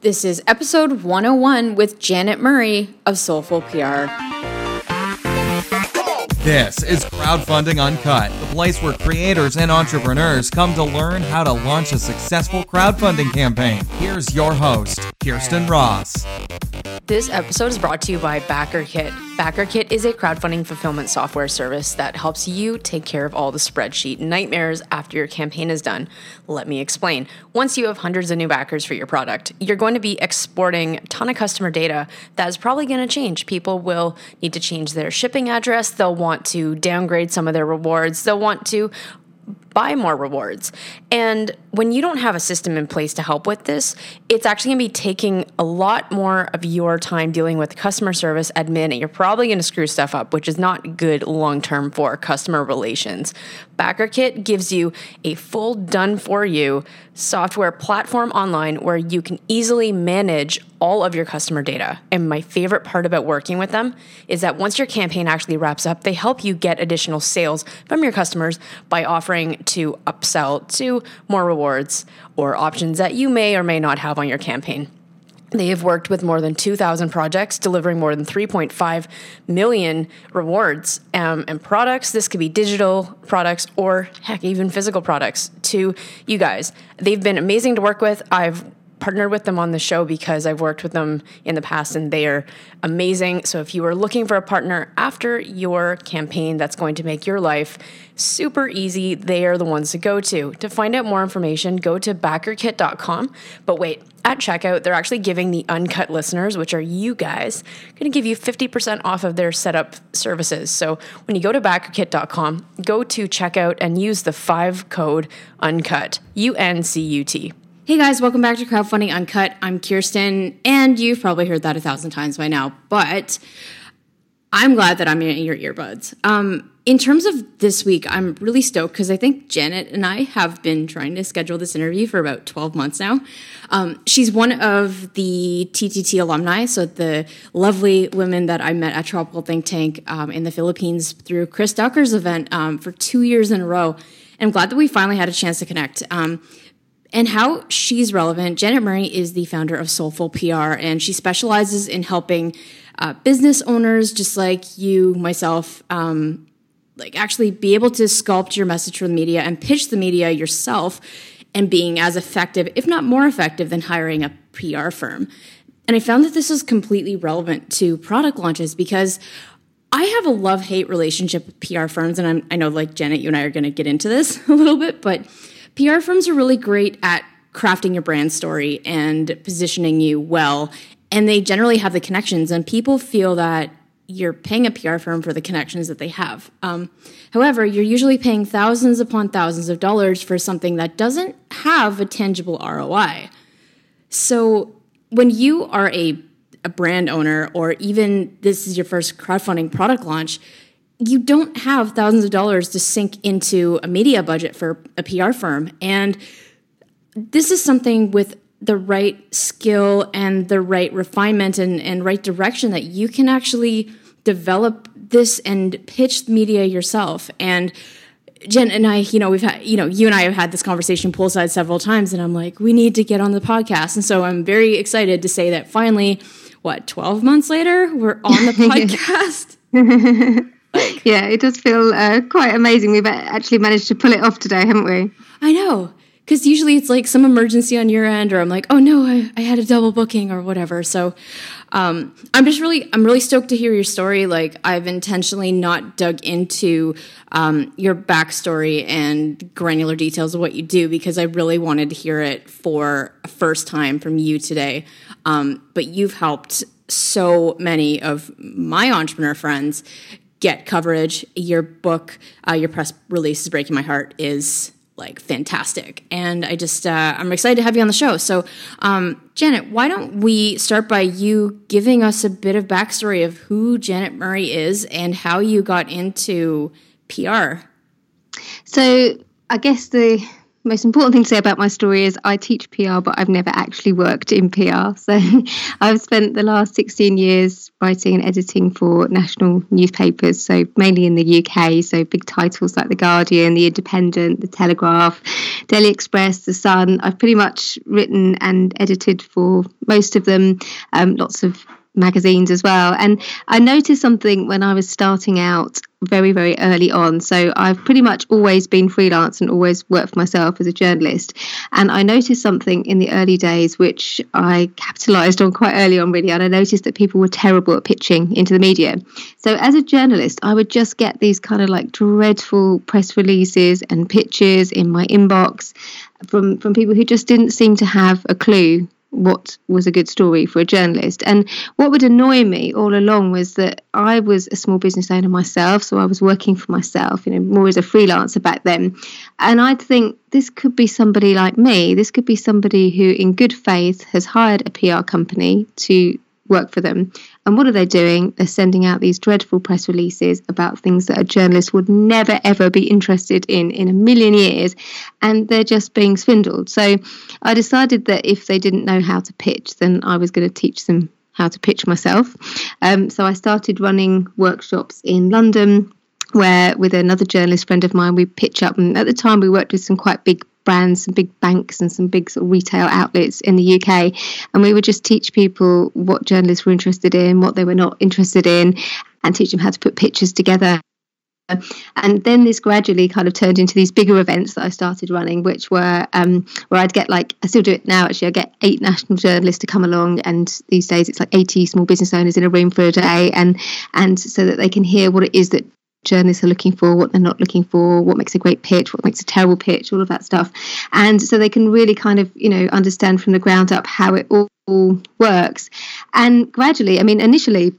This is episode 101 with Janet Murray of Soulful PR. This is Crowdfunding Uncut, the place where creators and entrepreneurs come to learn how to launch a successful crowdfunding campaign. Here's your host, Kirsten Ross. This episode is brought to you by BackerKit. BackerKit is a crowdfunding fulfillment software service that helps you take care of all the spreadsheet nightmares after your campaign is done. Let me explain. Once you have hundreds of new backers for your product, you're going to be exporting a ton of customer data that is probably going to change. People will need to change their shipping address, they'll want to downgrade some of their rewards, they'll want to buy more rewards. And when you don't have a system in place to help with this, it's actually going to be taking a lot more of your time dealing with customer service admin, and you're probably going to screw stuff up, which is not good long term for customer relations. BackerKit gives you a full done for you software platform online where you can easily manage all of your customer data. And my favorite part about working with them is that once your campaign actually wraps up, they help you get additional sales from your customers by offering to upsell to more rewards or options that you may or may not have on your campaign. They have worked with more than 2,000 projects, delivering more than 3.5 million rewards um, and products. This could be digital products or, heck, even physical products to you guys. They've been amazing to work with. I've partnered with them on the show because I've worked with them in the past and they are amazing. So if you are looking for a partner after your campaign that's going to make your life super easy, they are the ones to go to. To find out more information, go to backerkit.com. But wait, at checkout, they're actually giving the uncut listeners, which are you guys, going to give you 50% off of their setup services. So when you go to backerkit.com, go to checkout and use the five code UNCUT, U N C U T. Hey guys, welcome back to Crowdfunding Uncut. I'm Kirsten, and you've probably heard that a thousand times by now, but I'm glad that I'm in your earbuds. Um, in terms of this week, I'm really stoked because I think Janet and I have been trying to schedule this interview for about 12 months now. Um, she's one of the TTT alumni, so the lovely women that I met at Tropical Think Tank um, in the Philippines through Chris Ducker's event um, for two years in a row. I'm glad that we finally had a chance to connect. Um, and how she's relevant. Janet Murray is the founder of Soulful PR, and she specializes in helping uh, business owners, just like you, myself, um, like actually be able to sculpt your message for the media and pitch the media yourself, and being as effective, if not more effective, than hiring a PR firm. And I found that this is completely relevant to product launches because I have a love hate relationship with PR firms, and I'm, I know, like Janet, you and I are going to get into this a little bit, but PR firms are really great at crafting your brand story and positioning you well. And they generally have the connections, and people feel that you're paying a PR firm for the connections that they have. Um, however, you're usually paying thousands upon thousands of dollars for something that doesn't have a tangible ROI. So when you are a, a brand owner, or even this is your first crowdfunding product launch, you don't have thousands of dollars to sink into a media budget for a PR firm. And this is something with the right skill and the right refinement and, and right direction that you can actually develop this and pitch media yourself. And Jen and I, you know, we've had, you know, you and I have had this conversation poolside several times, and I'm like, we need to get on the podcast. And so I'm very excited to say that finally, what, 12 months later, we're on the podcast. Like, yeah, it does feel uh, quite amazing. We've actually managed to pull it off today, haven't we? I know. Because usually it's like some emergency on your end, or I'm like, oh no, I, I had a double booking or whatever. So um, I'm just really, I'm really stoked to hear your story. Like I've intentionally not dug into um, your backstory and granular details of what you do because I really wanted to hear it for a first time from you today. Um, but you've helped so many of my entrepreneur friends get coverage. Your book, uh, your press release is breaking my heart is like fantastic, and I just uh, I'm excited to have you on the show. So, um, Janet, why don't we start by you giving us a bit of backstory of who Janet Murray is and how you got into PR? So, I guess the most important thing to say about my story is I teach PR, but I've never actually worked in PR. So I've spent the last 16 years writing and editing for national newspapers, so mainly in the UK. So big titles like The Guardian, The Independent, The Telegraph, Daily Express, The Sun. I've pretty much written and edited for most of them, um, lots of magazines as well. And I noticed something when I was starting out very, very early on. So I've pretty much always been freelance and always worked for myself as a journalist. And I noticed something in the early days, which I capitalized on quite early on, really. And I noticed that people were terrible at pitching into the media. So as a journalist, I would just get these kind of like dreadful press releases and pitches in my inbox from, from people who just didn't seem to have a clue what was a good story for a journalist. And what would annoy me all along was that I was a small business owner myself, so I was working for myself, you know, more as a freelancer back then. And I'd think this could be somebody like me. This could be somebody who, in good faith, has hired a PR company to work for them. And what are they doing? They're sending out these dreadful press releases about things that a journalist would never, ever be interested in in a million years. And they're just being swindled. So I decided that if they didn't know how to pitch, then I was going to teach them how to pitch myself. Um, so I started running workshops in London where with another journalist friend of mine we pitch up and at the time we worked with some quite big brands, some big banks, and some big sort of retail outlets in the UK. And we would just teach people what journalists were interested in, what they were not interested in, and teach them how to put pictures together. And then this gradually kind of turned into these bigger events that I started running, which were um, where I'd get like I still do it now. Actually, I get eight national journalists to come along, and these days it's like eighty small business owners in a room for a day, and and so that they can hear what it is that journalists are looking for, what they're not looking for, what makes a great pitch, what makes a terrible pitch, all of that stuff. And so they can really kind of, you know, understand from the ground up how it all works. And gradually, I mean, initially,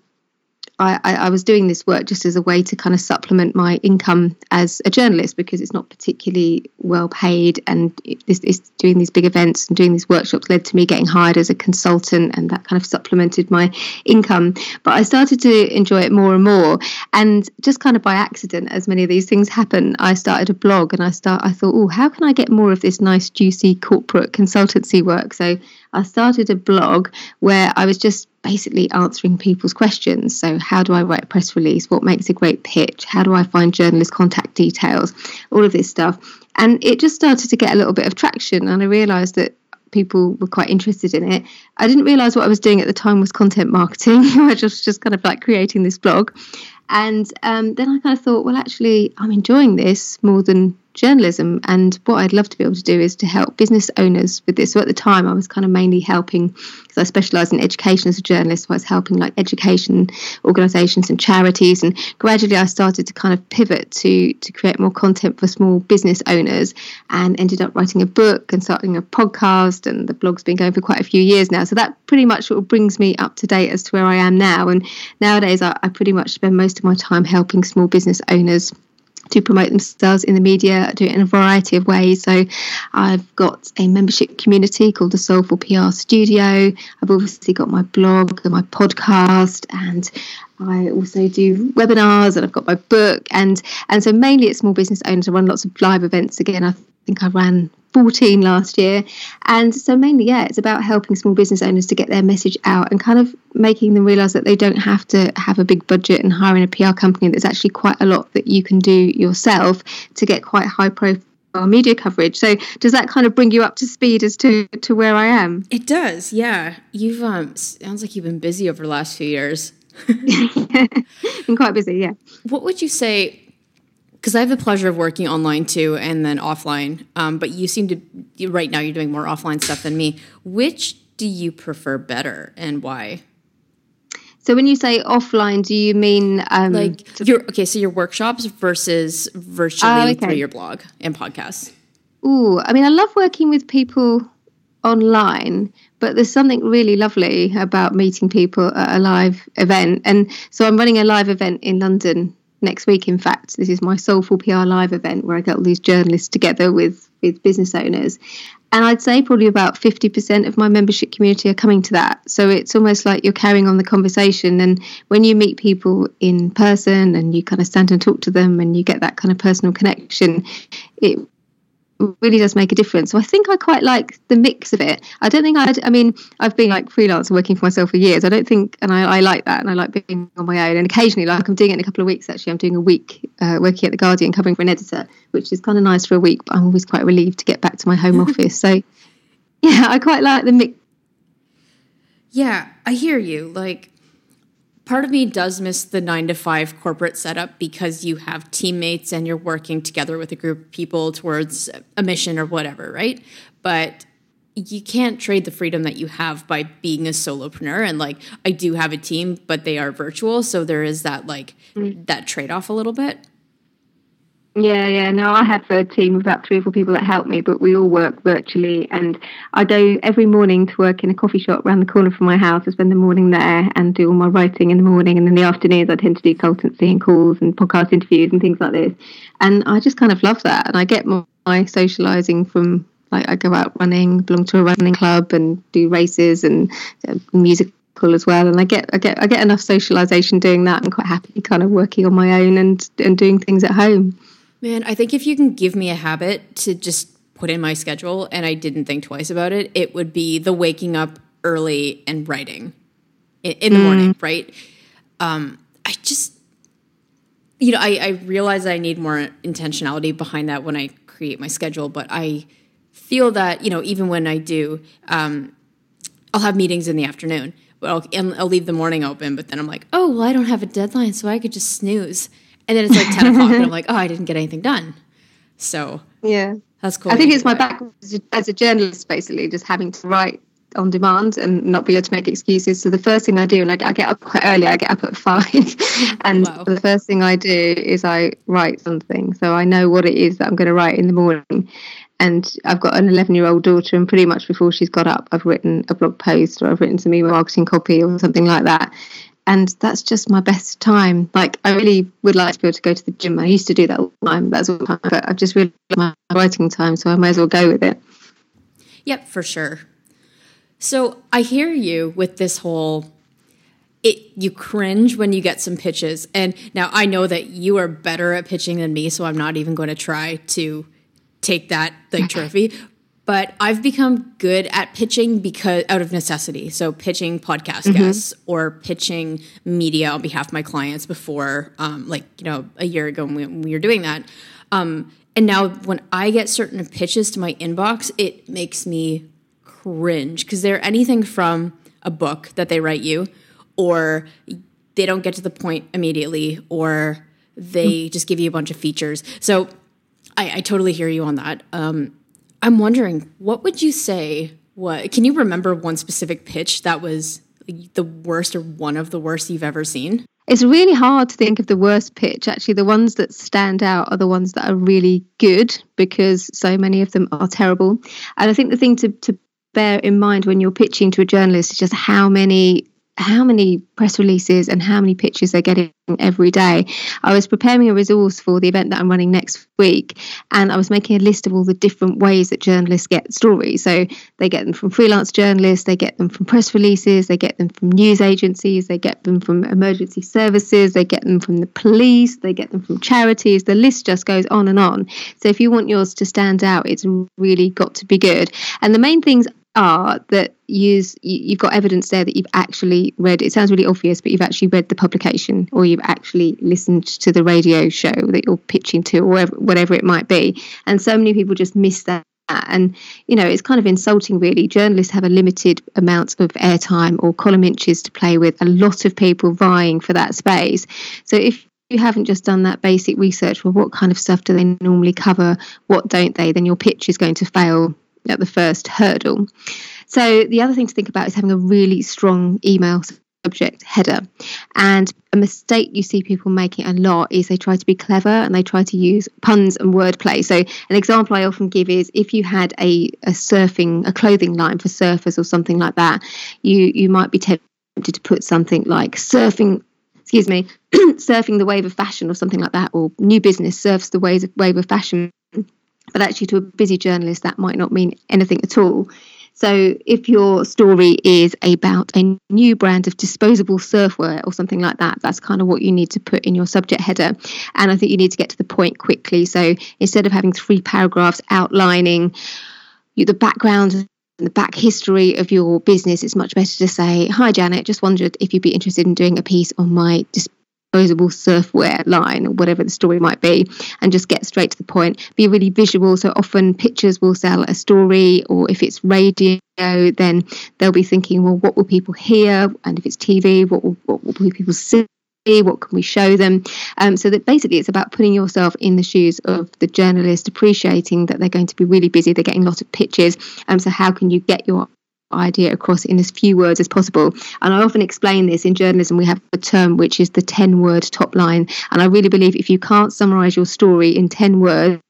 I, I, was doing this work just as a way to kind of supplement my income as a journalist because it's not particularly well paid. And doing these big events and doing these workshops led to me getting hired as a consultant, and that kind of supplemented my income. But I started to enjoy it more and more. And just kind of by accident, as many of these things happen, I started a blog and I start. I thought, oh, how can I get more of this nice, juicy corporate consultancy work? So I started a blog where I was just basically answering people's questions. So, how do I write a press release? What makes a great pitch? How do I find journalist contact details? All of this stuff. And it just started to get a little bit of traction. And I realized that people were quite interested in it. I didn't realize what I was doing at the time was content marketing. I was just, kind of like creating this blog. And um, then I kind of thought, well, actually, I'm enjoying this more than journalism. And what I'd love to be able to do is to help business owners with this. So at the time, I was kind of mainly helping because I specialised in education as a journalist. So I was helping like education organisations and charities. And gradually, I started to kind of pivot to to create more content for small business owners, and ended up writing a book and starting a podcast. And the blog's been going for quite a few years now. So that pretty much sort of brings me up to date as to where I am now. And nowadays, I, I pretty much spend most of my time helping small business owners to promote themselves in the media. Do it in a variety of ways. So I've got a membership community called the Soulful PR Studio. I've obviously got my blog and my podcast and I also do webinars and I've got my book and and so mainly it's small business owners. I run lots of live events again. I think I ran 14 last year. And so, mainly, yeah, it's about helping small business owners to get their message out and kind of making them realize that they don't have to have a big budget and hiring a PR company. There's actually quite a lot that you can do yourself to get quite high profile media coverage. So does that kind of bring you up to speed as to to where I am? It does. Yeah. You've um sounds like you've been busy over the last few years. been quite busy, yeah. What would you say because I have the pleasure of working online too and then offline. Um, but you seem to right now you're doing more offline stuff than me. Which do you prefer better and why? So when you say offline, do you mean um, like your okay? So your workshops versus virtually uh, okay. through your blog and podcasts. Ooh, I mean, I love working with people online, but there's something really lovely about meeting people at a live event. And so I'm running a live event in London next week. In fact, this is my Soulful PR Live event where I get all these journalists together with with business owners, and I'd say probably about fifty percent of my membership community are coming to that. So it's almost like you're carrying on the conversation, and when you meet people in person and you kind of stand and talk to them, and you get that kind of personal connection, it really does make a difference. So I think I quite like the mix of it. I don't think I'd, I mean, I've been like freelance working for myself for years. I don't think, and I, I, like that, and I like being on my own. And occasionally, like I'm doing it in a couple of weeks. Actually, I'm doing a week uh, working at the Guardian, covering for an editor, which is kind of nice for a week. But I'm always quite relieved to get back to my home office. So yeah, I quite like the mix. Yeah, I hear you. Like part of me does miss the nine to five corporate setup because you have teammates and you're working together with a group of people towards a mission or whatever, right? But you can't trade the freedom that you have by being a solopreneur. And like, I do have a team, but they are virtual. So there is that like, mm. that trade off a little bit. Yeah, yeah. No, I have a team of about three or four people that help me, but we all work virtually. And I go every morning to work in a coffee shop around the corner from my house. I spend the morning there and do all my writing in the morning. And in the afternoons, I tend to do consultancy and calls and podcast interviews and things like this. And I just kind of love that. And I get my, my socializing from like I go out running, belong to a running club, and do races and uh, music as well and I get I get I get enough socialization doing that I'm quite happy kind of working on my own and and doing things at home Man, I think if you can give me a habit to just put in my schedule and I didn't think twice about it, it would be the waking up early and writing in, in the mm. morning, right? Um, I just, you know, I, I realize I need more intentionality behind that when I create my schedule, but I feel that, you know, even when I do, um, I'll have meetings in the afternoon, but I'll, and I'll leave the morning open, but then I'm like, oh, well, I don't have a deadline, so I could just snooze. And then it's like 10 o'clock and I'm like, oh, I didn't get anything done. So yeah, that's cool. I think it's my back as a journalist, basically, just having to write on demand and not be able to make excuses. So the first thing I do, and I, I get up quite early, I get up at five, and wow. the first thing I do is I write something. So I know what it is that I'm going to write in the morning. And I've got an 11 year old daughter, and pretty much before she's got up, I've written a blog post or I've written some email marketing copy or something like that and that's just my best time. Like I really would like to be able to go to the gym. I used to do that all the time. That's all the time, but I've just really my writing time, so I might as well go with it. Yep, for sure. So I hear you with this whole it you cringe when you get some pitches. And now I know that you are better at pitching than me, so I'm not even going to try to take that like trophy but I've become good at pitching because out of necessity. So pitching podcast mm-hmm. guests or pitching media on behalf of my clients before, um, like you know, a year ago when we, when we were doing that. Um, and now when I get certain pitches to my inbox, it makes me cringe because they're anything from a book that they write you, or they don't get to the point immediately, or they mm-hmm. just give you a bunch of features. So I, I totally hear you on that. Um, I'm wondering, what would you say? What can you remember one specific pitch that was the worst or one of the worst you've ever seen? It's really hard to think of the worst pitch. Actually, the ones that stand out are the ones that are really good because so many of them are terrible. And I think the thing to, to bear in mind when you're pitching to a journalist is just how many how many press releases and how many pictures they're getting every day. I was preparing a resource for the event that I'm running next week, and I was making a list of all the different ways that journalists get stories. So they get them from freelance journalists, they get them from press releases, they get them from news agencies, they get them from emergency services, they get them from the police, they get them from charities. The list just goes on and on. So if you want yours to stand out, it's really got to be good. And the main things are that use you've got evidence there that you've actually read it sounds really obvious but you've actually read the publication or you've actually listened to the radio show that you're pitching to or whatever, whatever it might be. And so many people just miss that. And you know it's kind of insulting really. Journalists have a limited amount of airtime or column inches to play with a lot of people vying for that space. So if you haven't just done that basic research well what kind of stuff do they normally cover? What don't they? Then your pitch is going to fail at the first hurdle. So the other thing to think about is having a really strong email subject header. And a mistake you see people making a lot is they try to be clever and they try to use puns and wordplay. So an example I often give is if you had a, a surfing, a clothing line for surfers or something like that, you you might be tempted to put something like surfing excuse me, surfing the wave of fashion or something like that, or new business surfs the wave of, wave of fashion but actually to a busy journalist that might not mean anything at all So if your story is about a new brand of disposable surfwear or something like that, that's kind of what you need to put in your subject header. And I think you need to get to the point quickly. So instead of having three paragraphs outlining the background and the back history of your business, it's much better to say, Hi, Janet, just wondered if you'd be interested in doing a piece on my disposable surfwear line or whatever the story might be, and just get straight to the point. Be really visual. So often pictures will sell a story, or if it's radio, then they'll be thinking, Well, what will people hear? And if it's TV, what will, what will people see? what can we show them um, so that basically it's about putting yourself in the shoes of the journalist appreciating that they're going to be really busy they're getting lots of pitches um, so how can you get your idea across in as few words as possible. And i often explain this in journalism we have a term which is the 10 word top line. And i really believe if you can't summarize your story in 10 words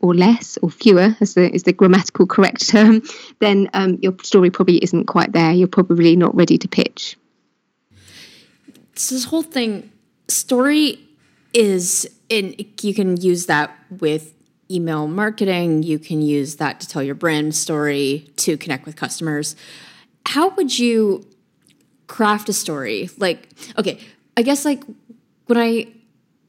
or less or fewer as the, is the grammatical correct term then um, your story probably isn't quite there. You're probably not ready to pitch. This whole thing story is in you can use that with email marketing. You can use that to tell your brand story to connect with customers. How would you craft a story? Like okay i guess like when i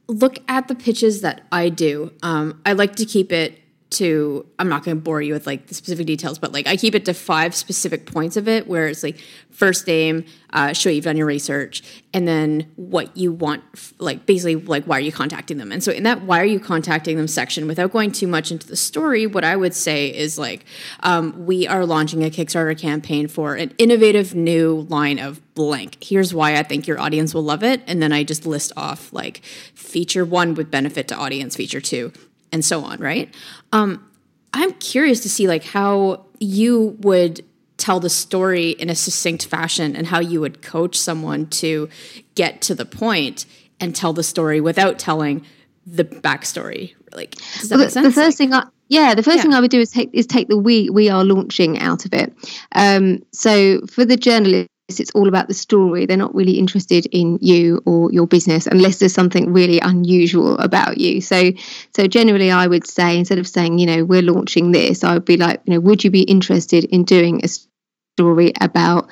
look at the pitches that i do um, i like to keep it to i'm not going to bore you with like the specific details but like i keep it to five specific points of it where it's like first name uh, show you've done your research and then what you want like basically like why are you contacting them? And so in that why are you contacting them section without going too much into the story what i would say is like um, we are launching a kickstarter campaign for an innovative new line of blank. Here's why i think your audience will love it and then i just list off like feature one would benefit to audience feature two and so on, right? Um, I'm curious to see like how you would tell the story in a succinct fashion and how you would coach someone to get to the point and tell the story without telling the backstory. Like, does that well, make sense? The first thing I yeah, the first yeah. thing I would do is take is take the we we are launching out of it. Um, so for the journalist it's all about the story. They're not really interested in you or your business unless there's something really unusual about you. So, so generally, I would say instead of saying, you know, we're launching this, I would be like, you know, would you be interested in doing a story about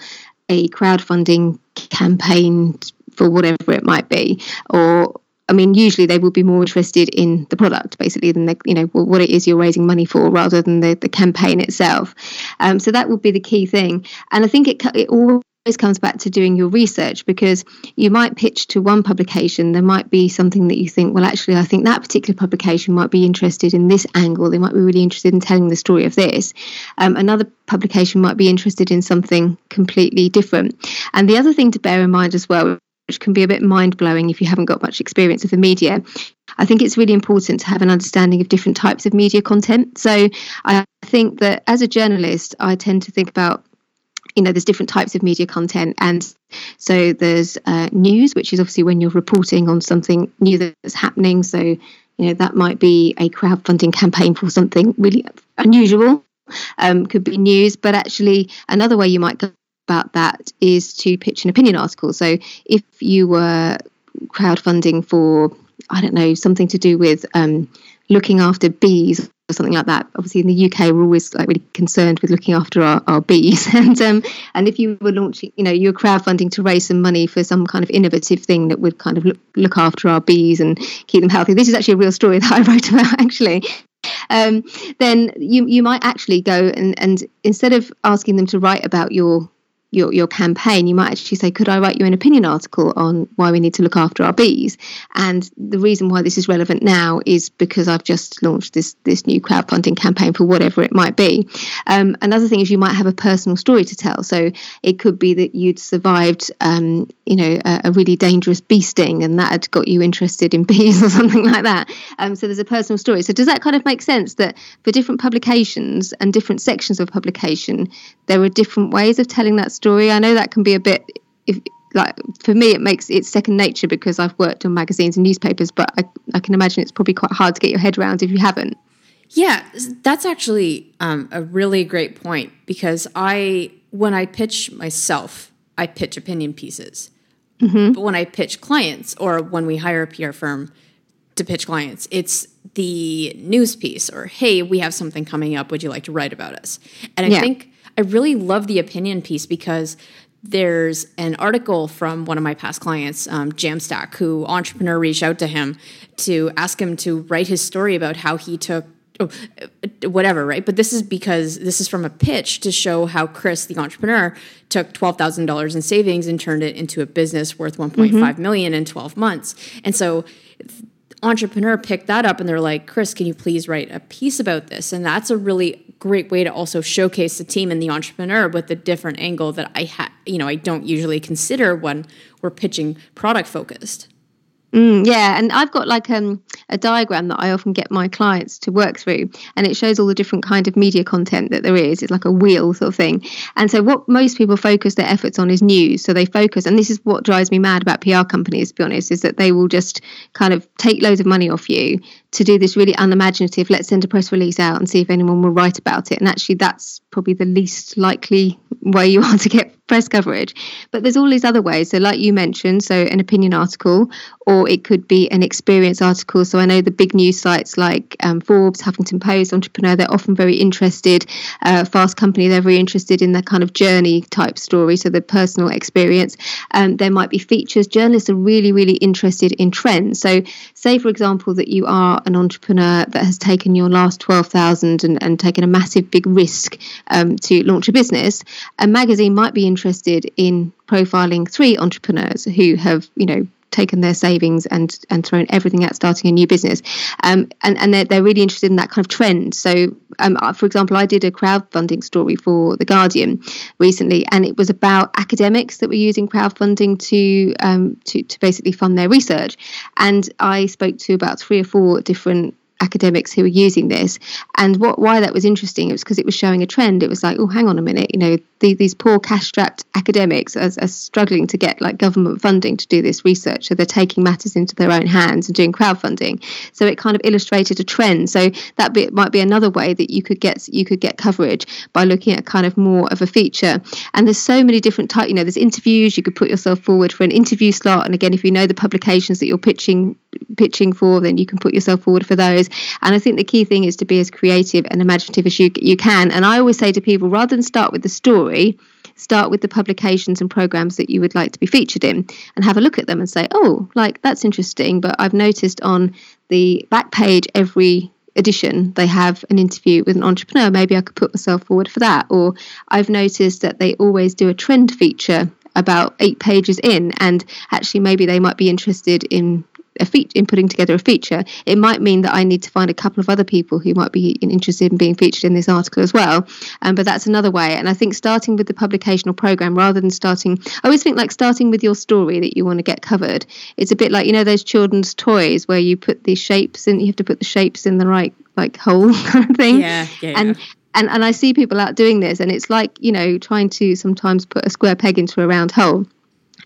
a crowdfunding campaign for whatever it might be, or I mean, usually they will be more interested in the product, basically, than the, you know what it is you're raising money for, rather than the, the campaign itself. Um, so that would be the key thing. And I think it it all comes back to doing your research because you might pitch to one publication there might be something that you think well actually i think that particular publication might be interested in this angle they might be really interested in telling the story of this um, another publication might be interested in something completely different and the other thing to bear in mind as well which can be a bit mind blowing if you haven't got much experience of the media. I think it's really important to have an understanding of different types of media content. So I think that as a journalist, I tend to think about you know there's different types of media content. And so there's uh, news which is obviously when you're reporting on something new that's happening. So you know that might be a crowdfunding campaign for something really unusual um, could be news. But actually another way you might go about that is to pitch an opinion article. So if you were crowdfunding for i don't know something to do with um, looking after bees or something like that. Obviously, in the UK, we're always like really concerned with looking after our, our bees. and um, and if you were launching, you know, you're crowdfunding to raise some money for some kind of innovative thing that would kind of look, look after our bees and keep them healthy. This is actually a real story that I wrote about actually. Um, then you you might actually go and and instead of asking them to write about your your, your campaign, you might actually say, Could I write you an opinion article on why we need to look after our bees? And the reason why this is relevant now is because I've just launched this, this new crowdfunding campaign for whatever it might be. Um, another thing is you might have a personal story to tell. So it could be that you'd survived, um, you know, a, a, really dangerous bee sting and that had got you interested in bees or something like that. Um, so there's a personal story. So does that kind of make sense that for different publications and different sections of publication, there are different ways of telling that story. I know that can be a bit, if like for me, it makes it second nature because I've worked on magazines and newspapers, but I, I can imagine it's probably quite hard to get your head around if you haven't. Yeah, that's actually um, a really great point because I, when I pitch myself, I pitch opinion pieces. Mm-hmm. But when I pitch clients or when we hire a PR firm to pitch clients, it's the news piece or, hey, we have something coming up. Would you like to write about us? And I yeah. think I really love the opinion piece because there's an article from one of my past clients, um, Jamstack, who entrepreneur reached out to him to ask him to write his story about how he took oh, whatever, right? But this is because this is from a pitch to show how Chris, the entrepreneur, took twelve thousand dollars in savings and turned it into a business worth one point five million in twelve months. And so entrepreneur picked that up and they're like, Chris, can you please write a piece about this? And that's a really great way to also showcase the team and the entrepreneur with a different angle that I ha- you know, I don't usually consider when we're pitching product focused. Mm, yeah, and I've got like um, a diagram that I often get my clients to work through, and it shows all the different kind of media content that there is. It's like a wheel sort of thing. And so, what most people focus their efforts on is news. So they focus, and this is what drives me mad about PR companies, to be honest, is that they will just kind of take loads of money off you to do this really unimaginative. Let's send a press release out and see if anyone will write about it. And actually, that's probably the least likely way you are to get press coverage. But there's all these other ways. So, like you mentioned, so an opinion article, or it could be an experience article. So, I know the big news sites like um, Forbes, Huffington Post, Entrepreneur, they're often very interested. Uh, Fast Company, they're very interested in that kind of journey type story, so the personal experience. Um, there might be features. Journalists are really, really interested in trends. So, say, for example, that you are an entrepreneur that has taken your last 12,000 and, and taken a massive big risk um, to launch a business, a magazine might be interested in profiling three entrepreneurs who have, you know, taken their savings and and thrown everything at starting a new business. Um, and and they're, they're really interested in that kind of trend. So um, for example I did a crowdfunding story for the Guardian recently and it was about academics that were using crowdfunding to um, to, to basically fund their research. And I spoke to about three or four different academics who were using this. And what why that was interesting, it was because it was showing a trend. It was like, oh, hang on a minute, you know, the, these poor cash-strapped academics are, are, struggling to get like government funding to do this research, so they're taking matters into their own hands and doing crowdfunding. So it kind of illustrated a trend. So that bit might be another way that you could get you could get coverage by looking at kind of more of a feature. And there's so many different types. You know, there's interviews. You could put yourself forward for an interview slot. And again, if you know the publications that you're pitching pitching for, then you can put yourself forward for those. And I think the key thing is to be as creative and imaginative as you you can. And I always say to people, rather than start with the story, start with the publications and programs that you would like to be featured in, and have a look at them and say, oh, like that's interesting. But I've noticed on the back page every edition they have an interview with an entrepreneur maybe i could put myself forward for that or i've noticed that they always do a trend feature about eight pages in and actually maybe they might be interested in a feature in putting together a feature, it might mean that I need to find a couple of other people who might be interested in being featured in this article as well. Um, but that's another way. And I think starting with the publication or program rather than starting, I always think like starting with your story that you want to get covered. It's a bit like you know those children's toys where you put these shapes in, you have to put the shapes in the right like hole kind of thing. Yeah, yeah. And yeah. and and I see people out doing this, and it's like you know trying to sometimes put a square peg into a round hole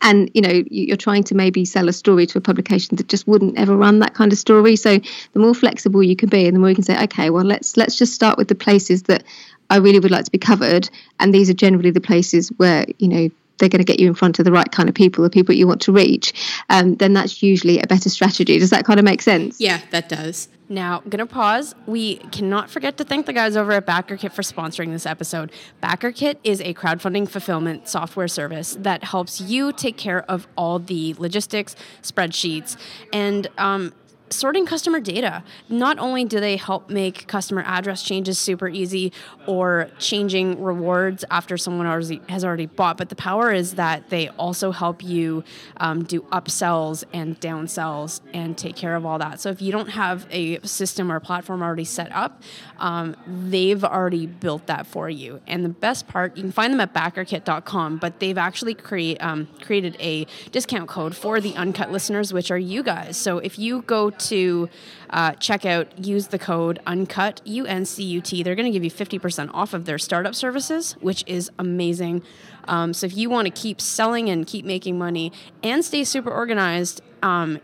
and you know you're trying to maybe sell a story to a publication that just wouldn't ever run that kind of story. So the more flexible you can be and the more you can say okay well let's let's just start with the places that I really would like to be covered. And these are generally the places where you know they're going to get you in front of the right kind of people, the people you want to reach, um, then that's usually a better strategy. Does that kind of make sense? Yeah, that does. Now, I'm gonna pause. We cannot forget to thank the guys over at BackerKit for sponsoring this episode. BackerKit is a crowdfunding fulfillment software service that helps you take care of all the logistics, spreadsheets, and um, sorting customer data. Not only do they help make customer address changes super easy or changing rewards after someone has already bought, but the power is that they also help you um, do upsells and downsells and take care of all that. So if you don't have a system or platform already set up, um, they've already built that for you. And the best part, you can find them at backerkit.com, but they've actually create, um, created a discount code for the uncut listeners, which are you guys. So if you go to uh, check out, use the code UNCUT, U N C U T. They're going to give you 50% off of their startup services, which is amazing. Um, so if you want to keep selling and keep making money and stay super organized, um,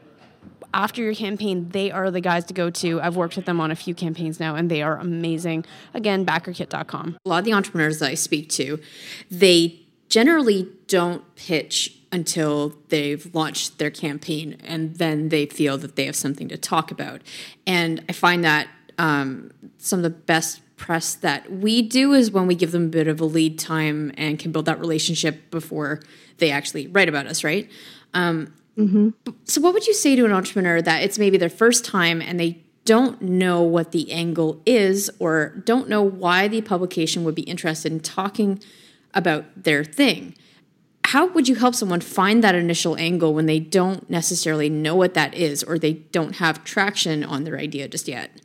after your campaign, they are the guys to go to. I've worked with them on a few campaigns now, and they are amazing. Again, backerkit.com. A lot of the entrepreneurs that I speak to, they generally don't pitch until they've launched their campaign and then they feel that they have something to talk about. And I find that um, some of the best press that we do is when we give them a bit of a lead time and can build that relationship before they actually write about us, right? Um, mm-hmm. So, what would you say to an entrepreneur that it's maybe their first time and they don't know what the angle is or don't know why the publication would be interested in talking about their thing? How would you help someone find that initial angle when they don't necessarily know what that is or they don't have traction on their idea just yet?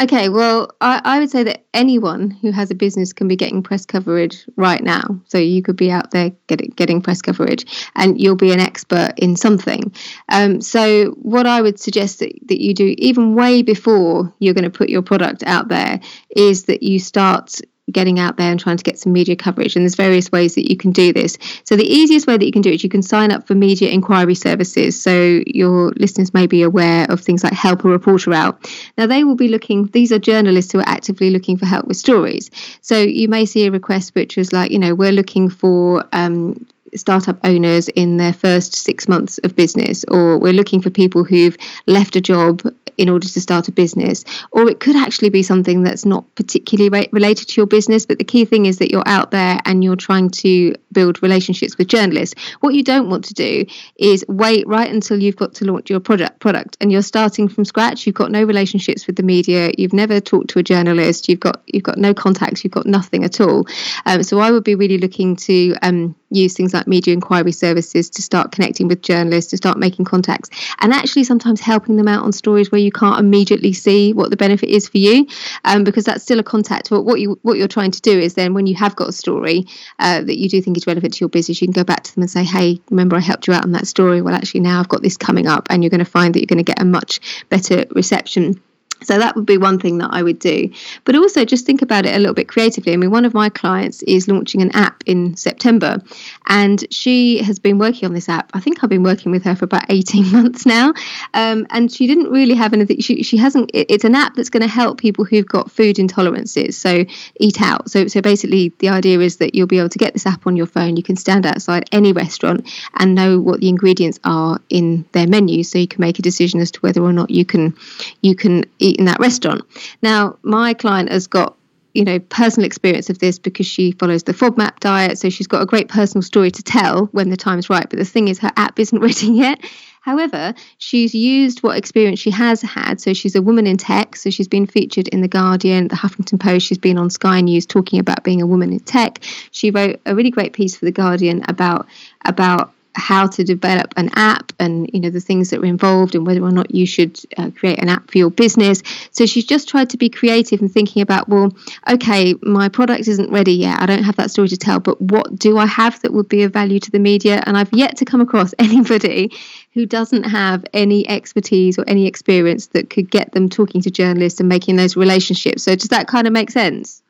Okay, well, I, I, would say that anyone who has a business can be getting press coverage right now. So you could be out there getting getting press coverage, and you'll be an expert in something. Um, so what I would suggest that, that you do, even way before you're going to put your product out there, is that you start getting out there and trying to get some media coverage. And there's various ways that you can do this. So the easiest way that you can do it is you can sign up for media inquiry services. So your listeners may be aware of things like Help a Reporter Out. Now they will be looking, these are journalists who are actively looking for help with stories. So you may see a request which is like, you know, we're looking for um, startup owners in their first six months of business, or we're looking for people who've left a job in order to start a business, or it could actually be something that's not particularly re- related to your business. But the key thing is that you're out there and you're trying to build relationships with journalists. What you don't want to do is wait right until you've got to launch your product product and you're starting from scratch. You've got no relationships with the media. You've never talked to a journalist. You've got you've got no contacts. You've got nothing at all. Um, so I would be really looking to um, use things like media inquiry services to start connecting with journalists, to start making contacts, and actually sometimes helping them out on stories where you can't immediately see what the benefit is for you, um, because that's still a contact. But what you what you're trying to do is then when you have got a story uh, that you do think is relevant to your business, you can go back to them and say, "Hey, remember I helped you out on that story? Well, actually now I've got this coming up," and you're going to find that you're going to get a much better reception. So that would be one thing that I would do. But also just think about it a little bit creatively. I mean, one of my clients is launching an app in September, and she has been working on this app. I think I've been working with her for about 18 months now. Um, and she didn't really have anything, she, she hasn't, it, it's an app that's going to help people who've got food intolerances. So eat out. So, so basically, the idea is that you'll be able to get this app on your phone. You can stand outside any restaurant and know what the ingredients are in their menu. So you can make a decision as to whether or not you can, you can eat eat in that restaurant. Now, my client has got you know personal experience of this because she follows the FODMAP diet, so she's got a great personal story to tell when the time's right. But the thing is, her app isn't ready yet. However, she's used what experience she has had. So she's a woman in tech. So she's been featured in The Guardian, The Huffington Post. She's been on Sky News talking about being a woman in tech. She wrote a really great piece for The Guardian about about how to develop an app and you know the things that were involved and whether or not you should uh, create an app for your business. So she's just tried to be creative and thinking about well okay my product isn't ready yet. I don't have that story to tell but what do i have that would be of value to the media? And i've yet to come across anybody who doesn't have any expertise or any experience that could get them talking to journalists and making those relationships. So does that kind of make sense?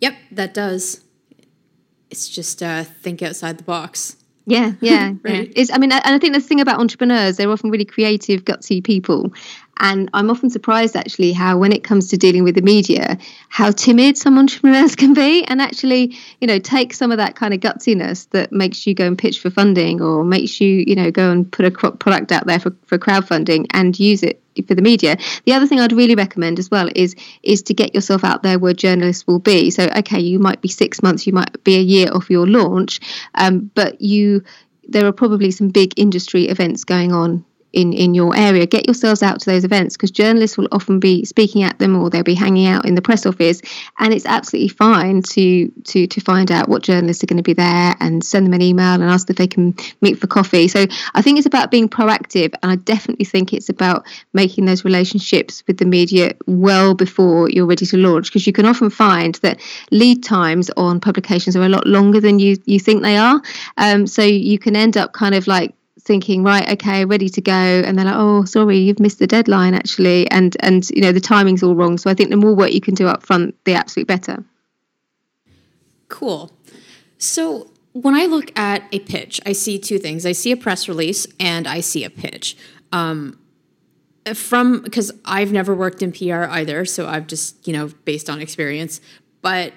Yep that does. It's just uh, think outside the box yeah, yeah, right. yeah. It's, I mean, and I think the thing about entrepreneurs, they're often really creative, gutsy people, and I'm often surprised actually how, when it comes to dealing with the media, how timid some entrepreneurs can be. And actually, you know, take some of that kind of gutsiness that makes you go and pitch for funding or makes you, you know, go and put a product out there for, for crowdfunding and use it for the media. The other thing I'd really recommend as well is is to get yourself out there where journalists will be. So okay, you might be six months, you might be a year off your launch, um, but you there are probably some big industry events going on in in your area get yourselves out to those events because journalists will often be speaking at them or they'll be hanging out in the press office and it's absolutely fine to to to find out what journalists are going to be there and send them an email and ask if they can meet for coffee. So i think it's about being proactive and i definitely think it's about making those relationships with the media well before you're ready to launch because you can often find that lead times on publications are a lot longer than you you think they are. Um, so you can end up kind of like thinking right okay ready to go. And they're like oh sorry you've missed the deadline actually. And and you know the timing's all wrong. So i think the more work you can do up front the absolute better. Cool. So when i look at a pitch i see two things. I see a press release and i see a pitch. Um, from because i've never worked in pr either so i've just you know based on experience. But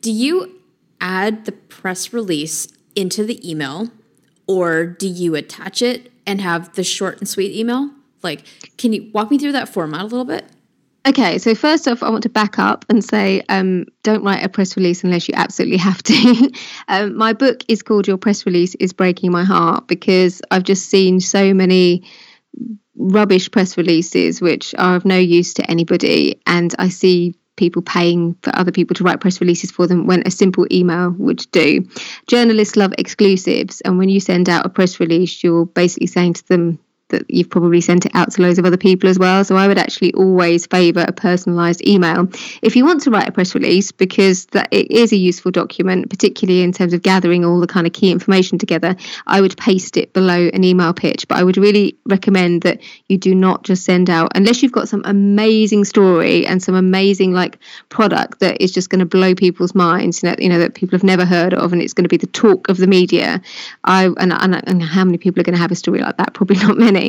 do you add the press release into the email or do you attach it and have the short and sweet email? Like, can you walk me through that format a little bit? Okay, so first off, I want to back up and say um, don't write a press release unless you absolutely have to. um, my book is called Your Press Release is Breaking My Heart because I've just seen so many rubbish press releases which are of no use to anybody. And I see people paying for other people to write press releases for them when a simple email would do. Journalists love exclusives. And when you send out a press release, you're basically saying to them, that you've probably sent it out to loads of other people as well. So I would actually always favour a personalised email. If you want to write a press release, because that it is a useful document, particularly in terms of gathering all the kind of key information together, I would paste it below an email pitch. But I would really recommend that you do not just send out unless you've got some amazing story and some amazing like product that is just going to blow people's minds. You know, you know that people have never heard of, and it's going to be the talk of the media. I and, and, and how many people are going to have a story like that? Probably not many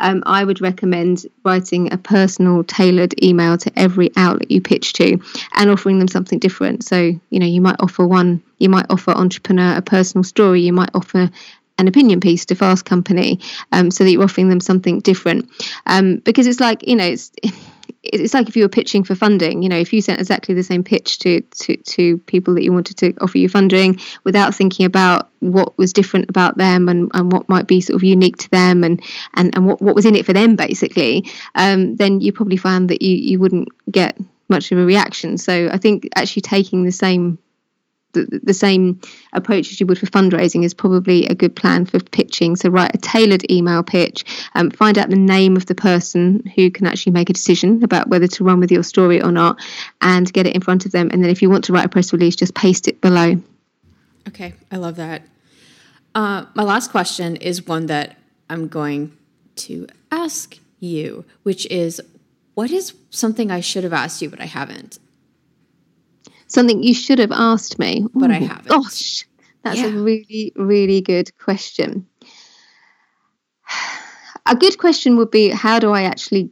um, I would recommend writing a personal, tailored email to every outlet you pitch to and offering them something different. So, you know, you might offer one, you might offer entrepreneur a personal story, you might offer an opinion piece to Fast Company um, so that you're offering them something different. Um, because it's like, you know, it's it's like if you were pitching for funding you know if you sent exactly the same pitch to to to people that you wanted to offer you funding without thinking about what was different about them and, and what might be sort of unique to them and and, and what, what was in it for them basically um, then you probably found that you you wouldn't get much of a reaction. So i think actually taking the same the, the same approach as you would for fundraising is probably a good plan for pitching. So write a tailored email pitch, um, find out the name of the person who can actually make a decision about whether to run with your story or not, and get it in front of them. And then if you want to write a press release, just paste it below. Okay, I love that. Uh, my last question is one that I'm going to ask you, which is what is something I should have asked you but I haven't? Something you should have asked me. Ooh, but I haven't. Gosh, that's yeah. a really, really good question. A good question would be how do I actually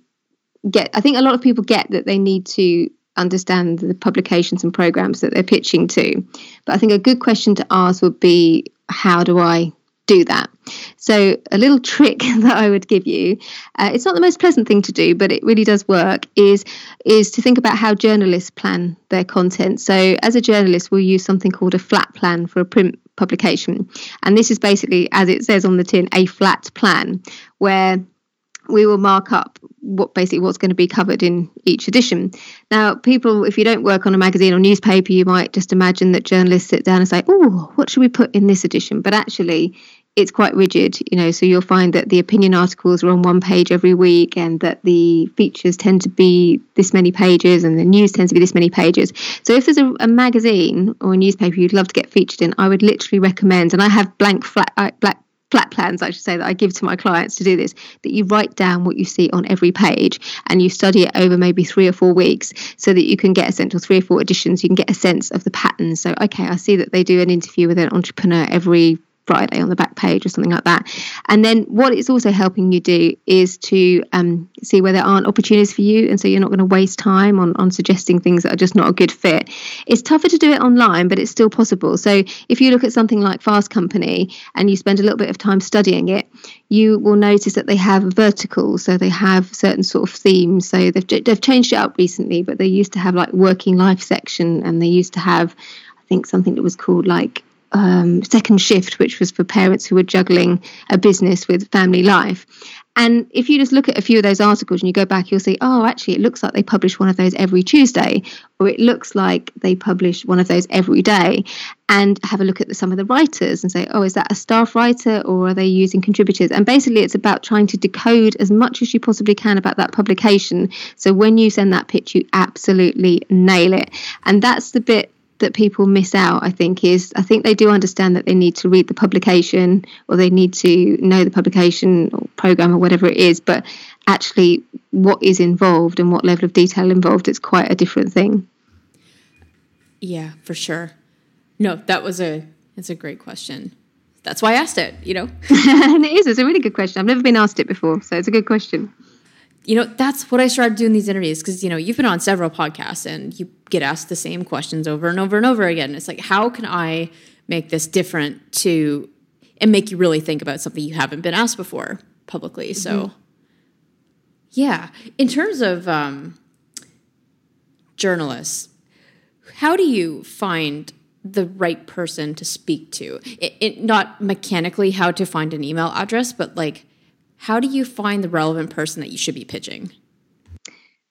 get? I think a lot of people get that they need to understand the publications and programs that they're pitching to. But I think a good question to ask would be how do I do that. So, a little trick that I would give you, uh, it's not the most pleasant thing to do, but it really does work, is, is to think about how journalists plan their content. So, as a journalist, we'll use something called a flat plan for a print publication. And this is basically, as it says on the tin, a flat plan where we will mark up what basically what's going to be covered in each edition. Now, people, if you don't work on a magazine or newspaper, you might just imagine that journalists sit down and say, "Oh, what should we put in this edition?" But actually, it's quite rigid, you know. So you'll find that the opinion articles are on one page every week, and that the features tend to be this many pages, and the news tends to be this many pages. So if there's a, a magazine or a newspaper you'd love to get featured in, I would literally recommend, and I have blank flat uh, black flat plans, I should say, that I give to my clients to do this, that you write down what you see on every page and you study it over maybe three or four weeks so that you can get a sense three or four editions, you can get a sense of the patterns. So, okay, I see that they do an interview with an entrepreneur every Friday on the back page or something like that. And then what it's also helping you do is to um, see where there aren't opportunities for you. And so you're not going to waste time on, on suggesting things that are just not a good fit. It's tougher to do it online, but it's still possible. So if you look at something like Fast Company and you spend a little bit of time studying it, you will notice that they have verticals. So they have certain sort of themes. So they've, they've changed it up recently, but they used to have like working life section and they used to have, I think, something that was called like um, second shift, which was for parents who were juggling a business with family life. And if you just look at a few of those articles and you go back, you'll see, oh, actually, it looks like they publish one of those every Tuesday, or it looks like they publish one of those every day. And have a look at the, some of the writers and say, oh, is that a staff writer or are they using contributors? And basically, it's about trying to decode as much as you possibly can about that publication. So when you send that pitch, you absolutely nail it. And that's the bit that people miss out, I think, is I think they do understand that they need to read the publication or they need to know the publication or program or whatever it is, but actually, what is involved and what level of detail involved is quite a different thing. Yeah, for sure. No, that was a it's a great question. That's why I asked it, you know. and it is. It's a really good question. I've never been asked it before, so it's a good question you know, that's what I started doing these interviews because, you know, you've been on several podcasts and you get asked the same questions over and over and over again. It's like, how can I make this different to and make you really think about something you haven't been asked before publicly? Mm-hmm. So, yeah. In terms of um, journalists, how do you find the right person to speak to? It, it, not mechanically how to find an email address, but like how do you find the relevant person that you should be pitching?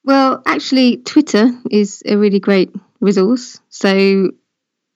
Well, actually, Twitter is a really great resource. So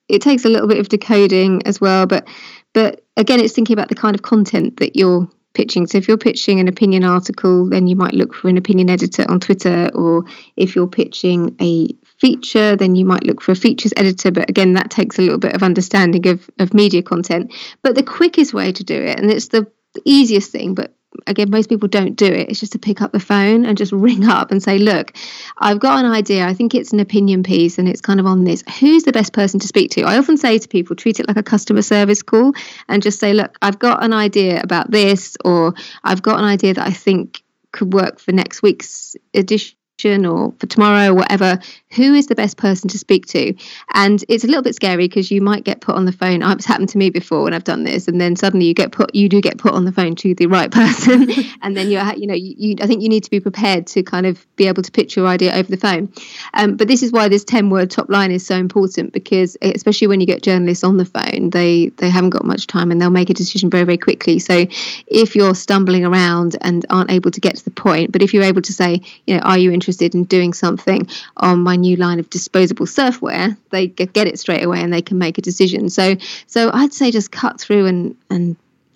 it takes a little bit of decoding as well, but but again, it's thinking about the kind of content that you're pitching. So if you're pitching an opinion article, then you might look for an opinion editor on Twitter, or if you're pitching a feature, then you might look for a features editor. But again, that takes a little bit of understanding of, of media content. But the quickest way to do it, and it's the easiest thing, but again, most people don't do it. It's just to pick up the phone and just ring up and say, Look, I've got an idea. I think it's an opinion piece and it's kind of on this. Who's the best person to speak to? I often say to people, treat it like a customer service call and just say, Look, I've got an idea about this, or I've got an idea that I think could work for next week's edition or for tomorrow or whatever who is the best person to speak to? And it's a little bit scary because you might get put on the phone. It's happened to me before when i've done this and then suddenly you get put you do get put on the phone to the right person and then you're you know you, you, i think you need to be prepared to kind of be able to pitch your idea over the phone. Um, but this is why this 10 word top line is so important because especially when you get journalists on the phone they they haven't got much time and they'll make a decision very very quickly. So if you're stumbling around and aren't able to get to the point but if you're able to say you know are you interested in doing something on my new line of disposable surfwear, they get it straight away and they can make a decision. So, so I'd say just cut through and and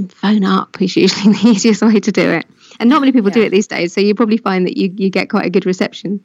phone up is usually the easiest way to do it. And not many people yeah. do it these days, so you probably find that you you get quite a good reception.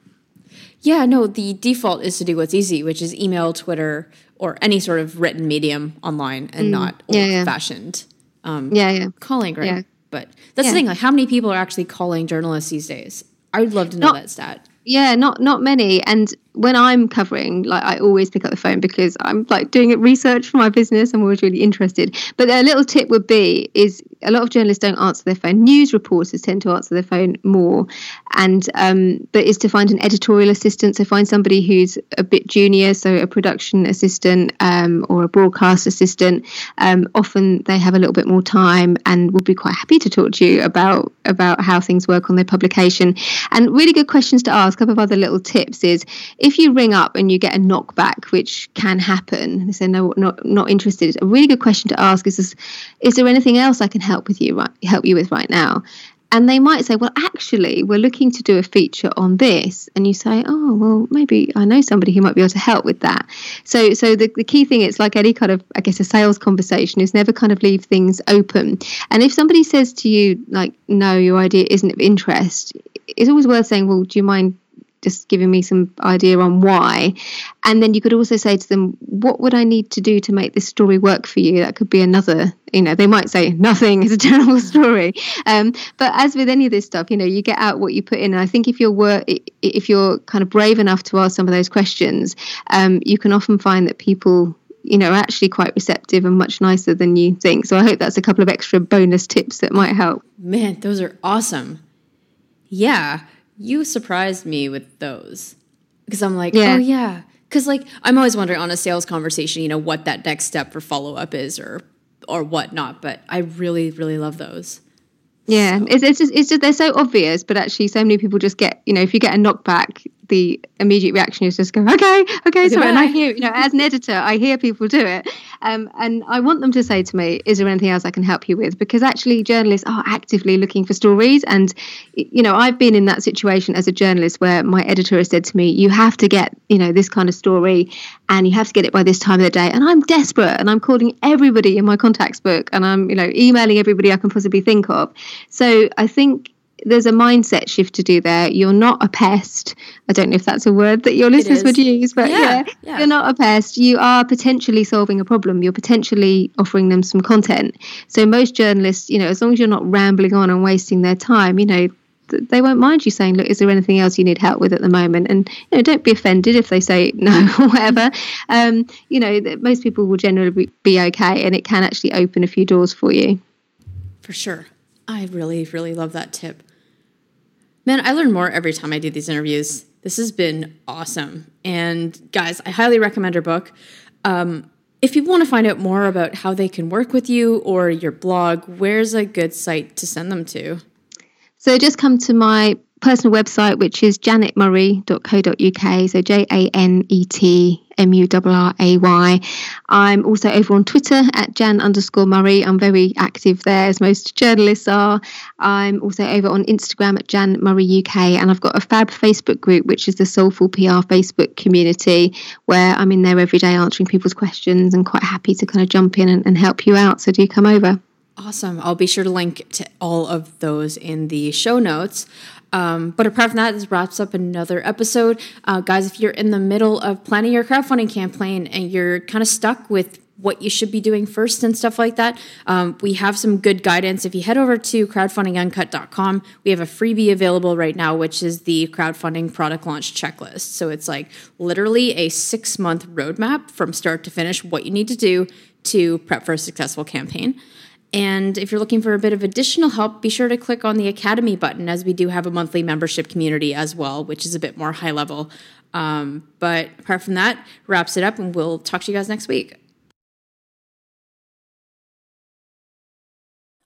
Yeah, no, the default is to do what's easy, which is email, Twitter, or any sort of written medium online and mm, not old yeah, fashioned. Um, yeah, yeah. Calling, right? Yeah. But that's yeah. the thing, like how many people are actually calling journalists these days? I would love to know not, that stat. Yeah, not not many. And when I'm covering, like I always pick up the phone because I'm like doing research for my business. I'm always really interested. But a little tip would be is a lot of journalists don't answer their phone. News reporters tend to answer their phone more, and um, but is to find an editorial assistant. So find somebody who's a bit junior, so a production assistant um, or a broadcast assistant. Um, often they have a little bit more time and will be quite happy to talk to you about about how things work on their publication. And really good questions to ask. A couple of other little tips is if you ring up and you get a knockback, which can happen, they say no, not not interested. A really good question to ask is: this, Is there anything else I can help with you right, help you with right now? And they might say, well, actually, we're looking to do a feature on this. And you say, oh, well, maybe I know somebody who might be able to help with that. So, so the, the key thing, it's like any kind of, I guess, a sales conversation is never kind of leave things open. And if somebody says to you, like, no, your idea isn't of interest, it's always worth saying, well, do you mind just giving me some idea on why. And then you could also say to them, what would I need to do to make this story work for you? That could be another, you know, they might say nothing is a terrible story. Um, but as with any of this stuff, you know, you get out what you put in. And I think if you're wor- if you're kind of brave enough to ask some of those questions, um, you can often find that people you know, are actually quite receptive and much nicer than you think. So I hope that's a couple of extra bonus tips that might help. Man, those are awesome. Yeah you surprised me with those because I'm like, yeah. oh yeah, because like I'm always wondering on a sales conversation, you know, what that next step for follow up is or or whatnot. But I really really love those. Yeah, so. it's, it's just it's just they're so obvious, but actually so many people just get you know if you get a knockback, the immediate reaction is just go, okay, okay, sorry. And I hear, you know, as an editor, I hear people do it. Um, and I want them to say to me, is there anything else I can help you with? Because actually, journalists are actively looking for stories. And, you know, I've been in that situation as a journalist where my editor has said to me, you have to get, you know, this kind of story and you have to get it by this time of the day. And I'm desperate and I'm calling everybody in my contacts book and I'm, you know, emailing everybody I can possibly think of. So I think there's a mindset shift to do there. You're not a pest. I don't know if that's a word that your listeners would use, but yeah, yeah, yeah, you're not a pest. You are potentially solving a problem. You're potentially offering them some content. So most journalists, you know, as long as you're not rambling on and wasting their time, you know, they won't mind you saying, "Look, is there anything else you need help with at the moment?" And you know, don't be offended if they say no or whatever. Um, you know, most people will generally be okay, and it can actually open a few doors for you. For sure. I really, really love that tip. Man, I learn more every time I do these interviews. This has been awesome. And guys, I highly recommend her book. Um, if you want to find out more about how they can work with you or your blog, where's a good site to send them to? So just come to my personal website, which is janetmurray.co.uk. So J A N E T M U R R A Y. I'm also over on Twitter at Jan underscore Murray. I'm very active there, as most journalists are. I'm also over on Instagram at Jan Murray UK, and I've got a fab Facebook group, which is the Soulful PR Facebook community, where I'm in there every day answering people's questions and quite happy to kind of jump in and, and help you out. So do come over. Awesome. I'll be sure to link to all of those in the show notes. Um, but apart from that, this wraps up another episode. Uh, guys, if you're in the middle of planning your crowdfunding campaign and you're kind of stuck with what you should be doing first and stuff like that, um, we have some good guidance. If you head over to crowdfundinguncut.com, we have a freebie available right now, which is the crowdfunding product launch checklist. So it's like literally a six month roadmap from start to finish, what you need to do to prep for a successful campaign. And if you're looking for a bit of additional help, be sure to click on the Academy button as we do have a monthly membership community as well, which is a bit more high level. Um, but apart from that, wraps it up, and we'll talk to you guys next week.